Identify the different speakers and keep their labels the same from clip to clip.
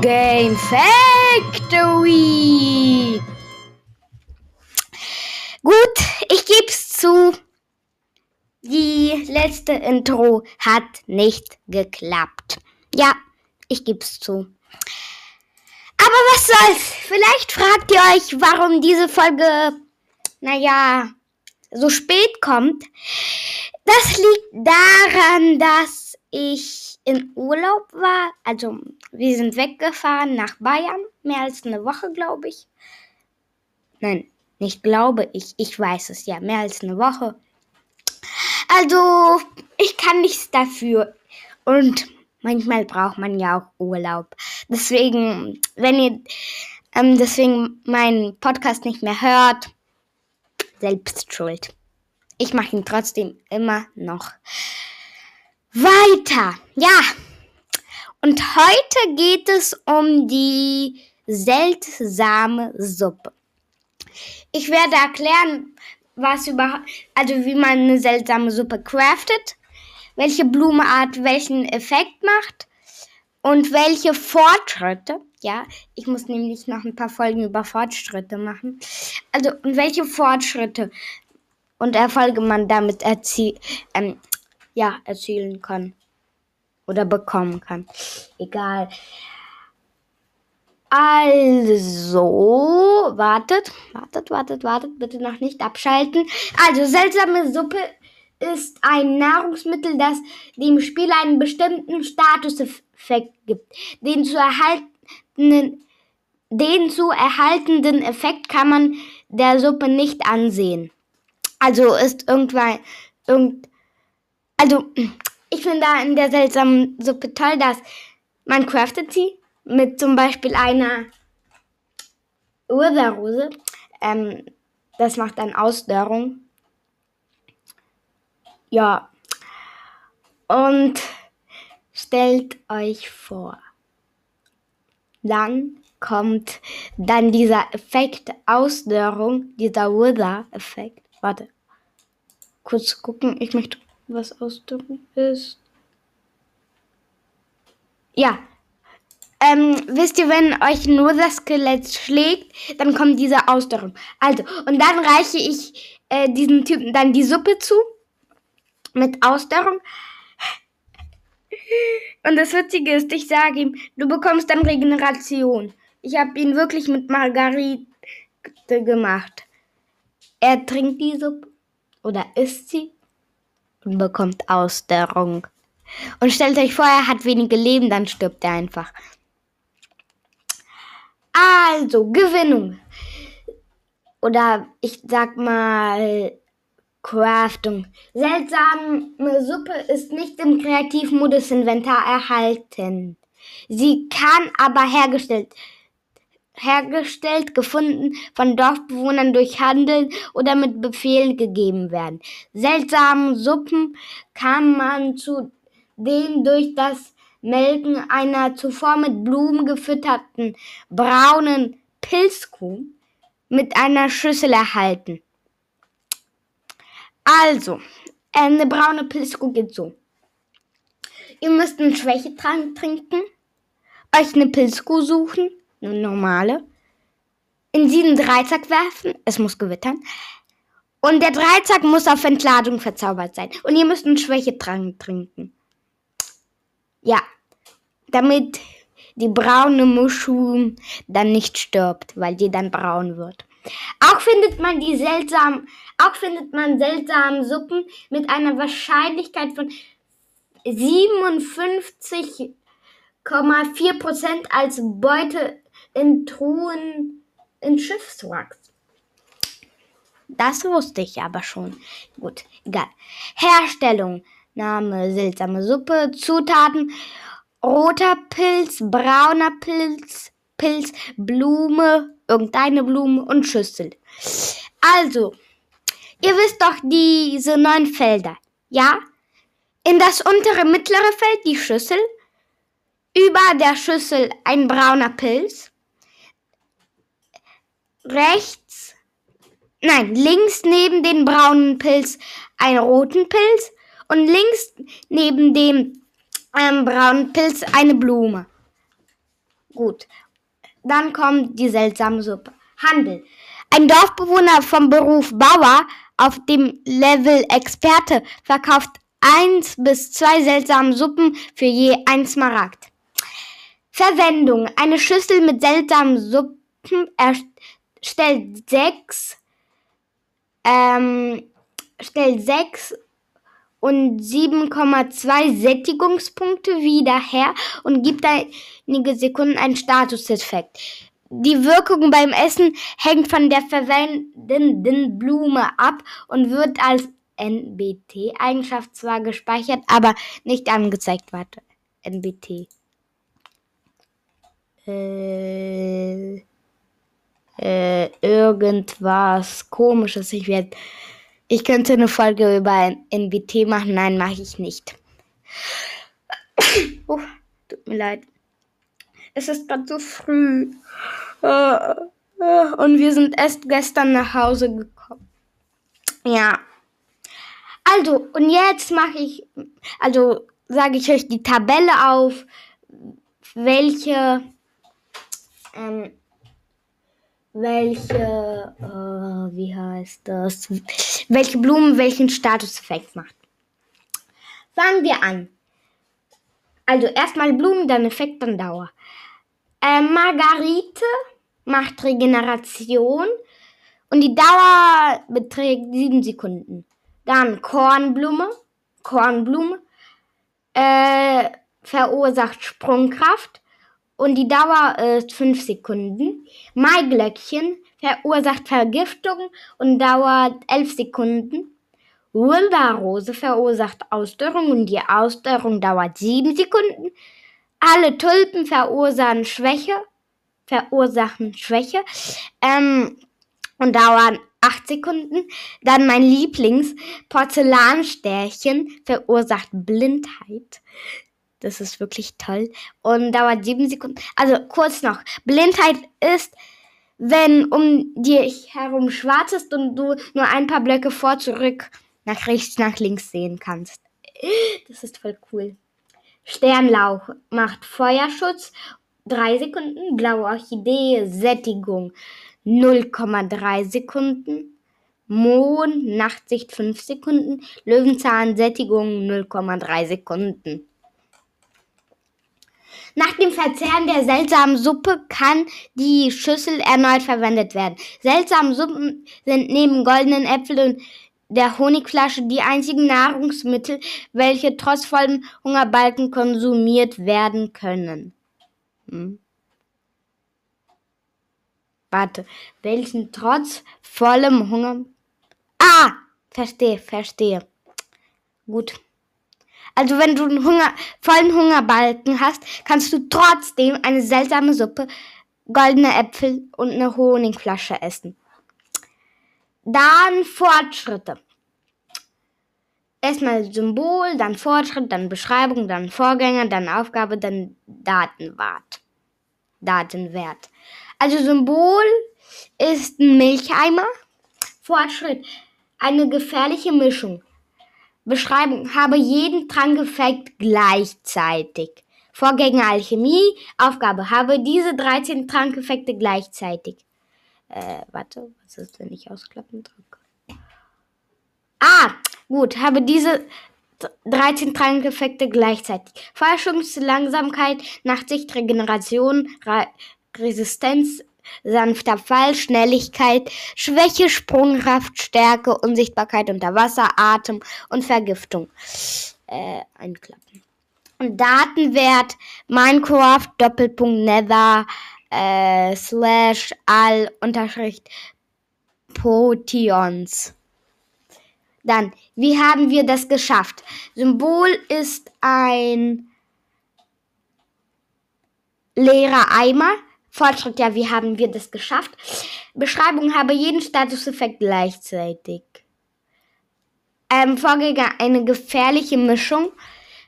Speaker 1: Game Factory. Gut, ich geb's zu. Die letzte Intro hat nicht geklappt. Ja, ich geb's zu. Aber was soll's? Vielleicht fragt ihr euch, warum diese Folge, naja, so spät kommt. Das liegt daran, dass ich in Urlaub war. Also, wir sind weggefahren nach Bayern. Mehr als eine Woche, glaube ich. Nein, nicht glaube ich. Ich weiß es ja. Mehr als eine Woche. Also, ich kann nichts dafür. Und manchmal braucht man ja auch Urlaub. Deswegen, wenn ihr ähm, deswegen meinen Podcast nicht mehr hört, selbst schuld. Ich mache ihn trotzdem immer noch weiter. Ja. Und heute geht es um die seltsame Suppe. Ich werde erklären, was überhaupt, also wie man eine seltsame Suppe craftet, welche Blumenart welchen Effekt macht und welche Fortschritte. Ja, ich muss nämlich noch ein paar Folgen über Fortschritte machen. Also, und welche Fortschritte und Erfolge man damit erzie ähm, ja, erzielen kann. Oder bekommen kann. Egal. Also, wartet, wartet, wartet, wartet, bitte noch nicht abschalten. Also, seltsame Suppe ist ein Nahrungsmittel, das dem Spieler einen bestimmten Statuseffekt gibt. Den zu erhaltenen, den zu erhaltenden Effekt kann man der Suppe nicht ansehen. Also ist irgendwann, irgend, also ich finde da in der seltsamen Suppe toll, dass man craftet sie mit zum Beispiel einer Ursa-Rose. Ähm, das macht dann Ausdörrung. Ja. Und stellt euch vor, dann kommt dann dieser Effekt Ausdörrung, dieser Ursa-Effekt. Warte. Kurz gucken. Ich möchte was ausdrücken ist. Ja. Ähm, wisst ihr, wenn euch nur das Skelett schlägt, dann kommt diese Ausdauerung. Also, und dann reiche ich äh, diesem Typen dann die Suppe zu. Mit Ausdauerung. Und das Witzige ist, ich sage ihm, du bekommst dann Regeneration. Ich habe ihn wirklich mit Margarite gemacht. Er trinkt die Suppe oder isst sie und bekommt Ausdauerung. Und stellt euch vor, er hat wenige Leben, dann stirbt er einfach. Also, Gewinnung. Oder ich sag mal Craftung. Seltsame Suppe ist nicht im Kreativmodus Inventar erhalten. Sie kann aber hergestellt hergestellt, gefunden, von Dorfbewohnern durch Handeln oder mit Befehlen gegeben werden. Seltsame Suppen kann man zu den durch das Melken einer zuvor mit Blumen gefütterten braunen Pilzkuh mit einer Schüssel erhalten. Also, eine braune Pilzkuh geht so. Ihr müsst einen Schwächetrank trinken, euch eine Pilzkuh suchen, eine normale, in sie einen Dreizack werfen, es muss gewittern, und der Dreizack muss auf Entladung verzaubert sein. Und ihr müsst einen Schwächetrank trinken. Ja, damit die braune Muschel dann nicht stirbt, weil die dann braun wird. Auch findet man die seltsamen, auch findet man seltsame Suppen mit einer Wahrscheinlichkeit von 57,4% als Beute in Truhen in Schiffswachs. Das wusste ich aber schon. Gut, egal. Herstellung. Name seltsame Suppe. Zutaten. Roter Pilz, brauner Pilz, Pilz, Blume, irgendeine Blume und Schüssel. Also, ihr wisst doch diese neun Felder, ja? In das untere mittlere Feld die Schüssel, über der Schüssel ein brauner Pilz, rechts, nein, links neben den braunen Pilz einen roten Pilz und links neben dem ähm, braunen Pilz eine Blume. Gut. Dann kommt die seltsame Suppe. Handel. Ein Dorfbewohner vom Beruf Bauer auf dem Level Experte verkauft eins bis zwei seltsame Suppen für je ein Smaragd. Verwendung. Eine Schüssel mit seltsamen Suppen stellt sechs, ähm, stellt sechs und 7,2 Sättigungspunkte wieder her und gibt einige Sekunden einen Statuseffekt. Die Wirkung beim Essen hängt von der verwendenden Blume ab und wird als NBT-Eigenschaft zwar gespeichert, aber nicht angezeigt. Warte, NBT. Äh, äh, irgendwas komisches. Ich werde, ich könnte eine Folge über NBT machen. Nein, mache ich nicht. oh, tut mir leid. Es ist gerade so früh. Äh, äh, und wir sind erst gestern nach Hause gekommen. Ja. Also, und jetzt mache ich, also sage ich euch die Tabelle auf, welche, ähm, welche, äh, wie heißt das, welche Blumen welchen Statuseffekt macht. Fangen wir an. Also erstmal Blumen, dann Effekt, dann Dauer. Äh, Margarite macht Regeneration und die Dauer beträgt 7 Sekunden. Dann Kornblume. Kornblume äh, verursacht Sprungkraft und die Dauer ist 5 Sekunden. Maiglöckchen verursacht Vergiftung und dauert 11 Sekunden. Wunderrose verursacht Ausdörrung und die Ausdörrung dauert 7 Sekunden. Alle Tulpen verursachen Schwäche, verursachen Schwäche ähm, und dauern 8 Sekunden. Dann mein Lieblings Porzellanstärchen verursacht Blindheit. Das ist wirklich toll und dauert 7 Sekunden. Also kurz noch. Blindheit ist, wenn um dich herum schwarz ist und du nur ein paar Blöcke vor, zurück, nach rechts, nach links sehen kannst. Das ist voll cool. Sternlauch macht Feuerschutz 3 Sekunden, blaue Orchidee Sättigung 0,3 Sekunden, Mond Nachtsicht 5 Sekunden, Löwenzahn Sättigung 0,3 Sekunden. Nach dem Verzehren der seltsamen Suppe kann die Schüssel erneut verwendet werden. Seltsame Suppen sind neben goldenen Äpfeln und der Honigflasche die einzigen Nahrungsmittel, welche trotz vollem Hungerbalken konsumiert werden können. Hm. Warte, welchen trotz vollem Hunger. Ah, verstehe, verstehe. Gut. Also wenn du einen Hunger, vollen Hungerbalken hast, kannst du trotzdem eine seltsame Suppe, goldene Äpfel und eine Honigflasche essen. Dann Fortschritte. Erstmal Symbol, dann Fortschritt, dann Beschreibung, dann Vorgänger, dann Aufgabe, dann Datenwert. Datenwert. Also Symbol ist ein Milcheimer. Fortschritt, eine gefährliche Mischung. Beschreibung, habe jeden Trankeffekt gleichzeitig. Vorgänger Alchemie, Aufgabe, habe diese 13 Trankeffekte gleichzeitig. Äh, warte, was ist, wenn ich ausklappen drücke? Ah, gut, habe diese 13 Trankeffekte gleichzeitig. Forschungslangsamkeit, Nachtsicht, Regeneration, Re Resistenz, sanfter Fall, Schnelligkeit, Schwäche, Sprungkraft, Stärke, Unsichtbarkeit unter Wasser, Atem und Vergiftung. Äh, einklappen. Und Datenwert Minecraft Doppelpunkt Nether äh, slash all Unterschrift Potions. Dann, wie haben wir das geschafft? Symbol ist ein leerer Eimer. Fortschritt, ja, wie haben wir das geschafft? Beschreibung habe jeden Statuseffekt gleichzeitig. Ähm, Vorgänger eine gefährliche Mischung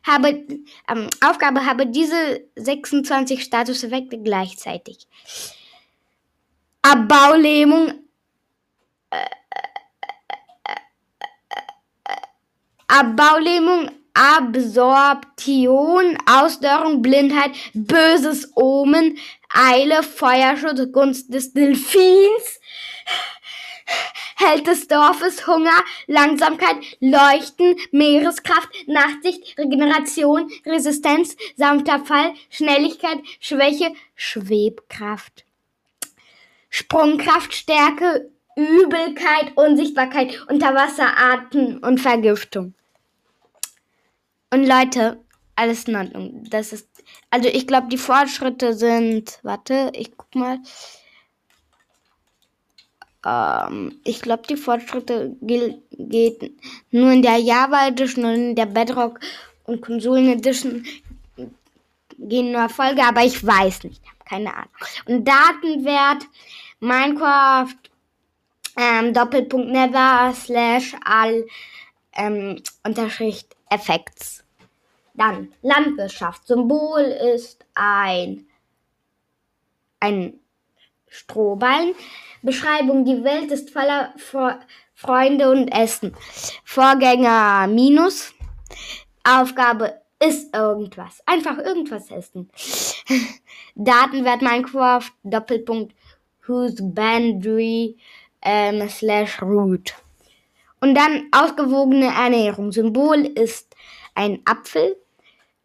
Speaker 1: habe, ähm, Aufgabe habe diese 26 Statuseffekte gleichzeitig. Abbaulähmung, Abbaulähmung, Absorption, Ausdörrung, Blindheit, böses Omen, Eile, Feuerschutz, Gunst des Delfins, Held des Dorfes, Hunger, Langsamkeit, Leuchten, Meereskraft, Nachtsicht, Regeneration, Resistenz, sanfter Fall, Schnelligkeit, Schwäche, Schwebkraft. Sprungkraft, Stärke, Übelkeit, Unsichtbarkeit, Unterwasserarten und Vergiftung. Und Leute, alles in Ordnung. Das ist, also ich glaube, die Fortschritte sind, warte, ich guck mal. Ähm, ich glaube, die Fortschritte geht nur in der Java Edition und in der Bedrock und Konsolen Edition gehen nur Erfolge, aber ich weiß nicht, keine Ahnung. Und Datenwert Minecraft ähm, Doppelpunkt Nether slash all ähm, Unterschrift Effects. Dann Landwirtschaft. Symbol ist ein, ein Strohballen. Beschreibung, die Welt ist voller Freunde und Essen. Vorgänger minus. Aufgabe ist irgendwas. Einfach irgendwas essen. Datenwert Minecraft, Doppelpunkt, whose boundary ähm, slash root. Und dann ausgewogene Ernährung. Symbol ist ein Apfel.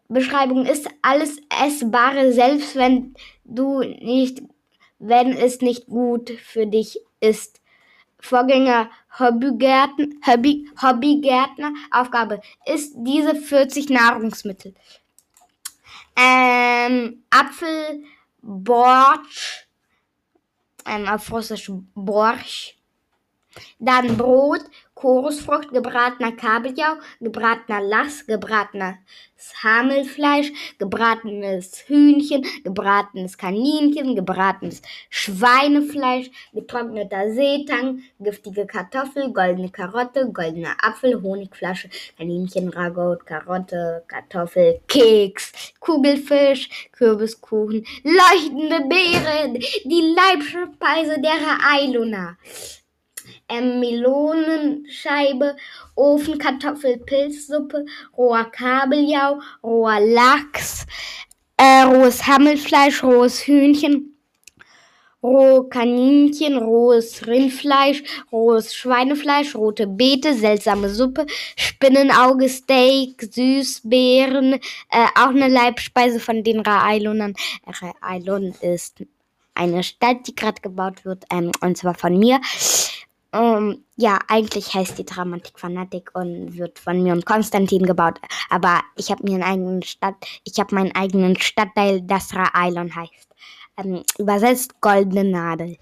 Speaker 1: Beschreibung ist alles Essbare, selbst wenn du nicht wenn es nicht gut für dich ist. Vorgänger Hobbygärtner, Hobby, Hobbygärtner, Aufgabe ist diese 40 Nahrungsmittel. Ähm, Apfel, Borsch, ähm, auf Russisch Borsch, dann Brot, Chorusfrucht, gebratener Kabeljau, gebratener Lachs, gebratenes Hamelfleisch, gebratenes Hühnchen, gebratenes Kaninchen, gebratenes Schweinefleisch, getrockneter Seetang, giftige Kartoffel, goldene Karotte, goldener Apfel, Honigflasche, Kaninchen, Ragout, Karotte, Kartoffel, Keks, Kugelfisch, Kürbiskuchen, leuchtende Beeren, die Leibspeise der Eiluna ähm, Melonenscheibe, Ofenkartoffel, Pilzsuppe, roher Kabeljau, roher Lachs, äh, rohes Hammelfleisch, rohes Hühnchen, rohe Kaninchen, rohes Rindfleisch, rohes Schweinefleisch, rote Beete, seltsame Suppe, Spinnenauge, Steak, Süßbeeren, äh, auch eine Leibspeise von den Raeilonern. Raeilon ist eine Stadt, die gerade gebaut wird, ähm, und zwar von mir. Ähm, ja, eigentlich heißt die Dramatik Fanatik und wird von mir und Konstantin gebaut. Aber ich habe mir einen eigenen Stadt, ich habe meinen eigenen Stadtteil, das Ra-Island heißt. Ähm, übersetzt Goldene Nadel.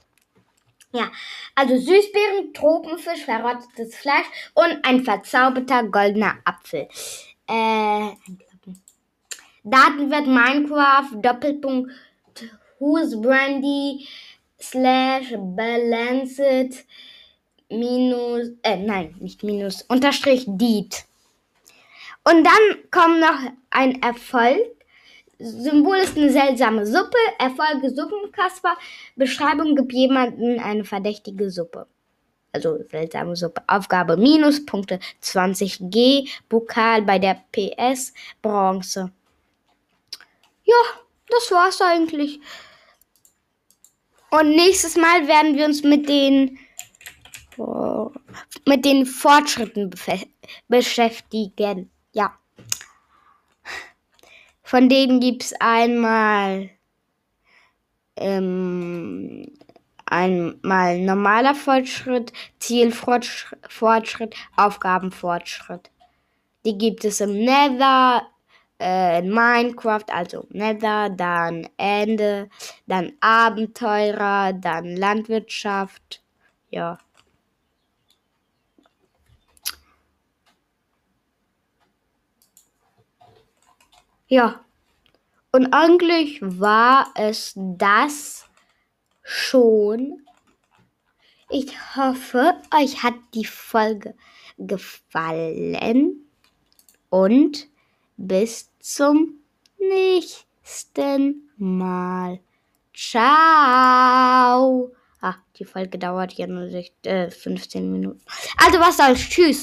Speaker 1: Ja, also Süßbeeren, Tropenfisch, verrottetes Fleisch und ein verzauberter goldener Apfel. Äh, Datenwert Minecraft, Doppelpunkt, Who's Brandy, slash, Balanced, minus, äh, nein, nicht minus, Unterstrich Diet. Und dann kommt noch ein Erfolg. Symbol ist eine seltsame Suppe. Erfolge Suppenkasper. Beschreibung gibt jemanden eine verdächtige Suppe. Also seltsame Suppe. Aufgabe Minuspunkte 20G. Pokal bei der PS Bronze. Ja, das war's eigentlich. Und nächstes Mal werden wir uns mit den mit den Fortschritten beschäftigen. Ja. Von denen gibt es einmal ähm, einmal normaler Fortschritt, Zielfortschritt, Aufgabenfortschritt. Die gibt es im Nether, äh, in Minecraft, also Nether, dann Ende, dann Abenteurer, dann Landwirtschaft. Ja. Ja. Und eigentlich war es das schon. Ich hoffe, euch hat die Folge gefallen. Und bis zum nächsten Mal. Ciao. Ah, die Folge dauert ja nur 15 äh, Minuten. Also was soll's. Tschüss.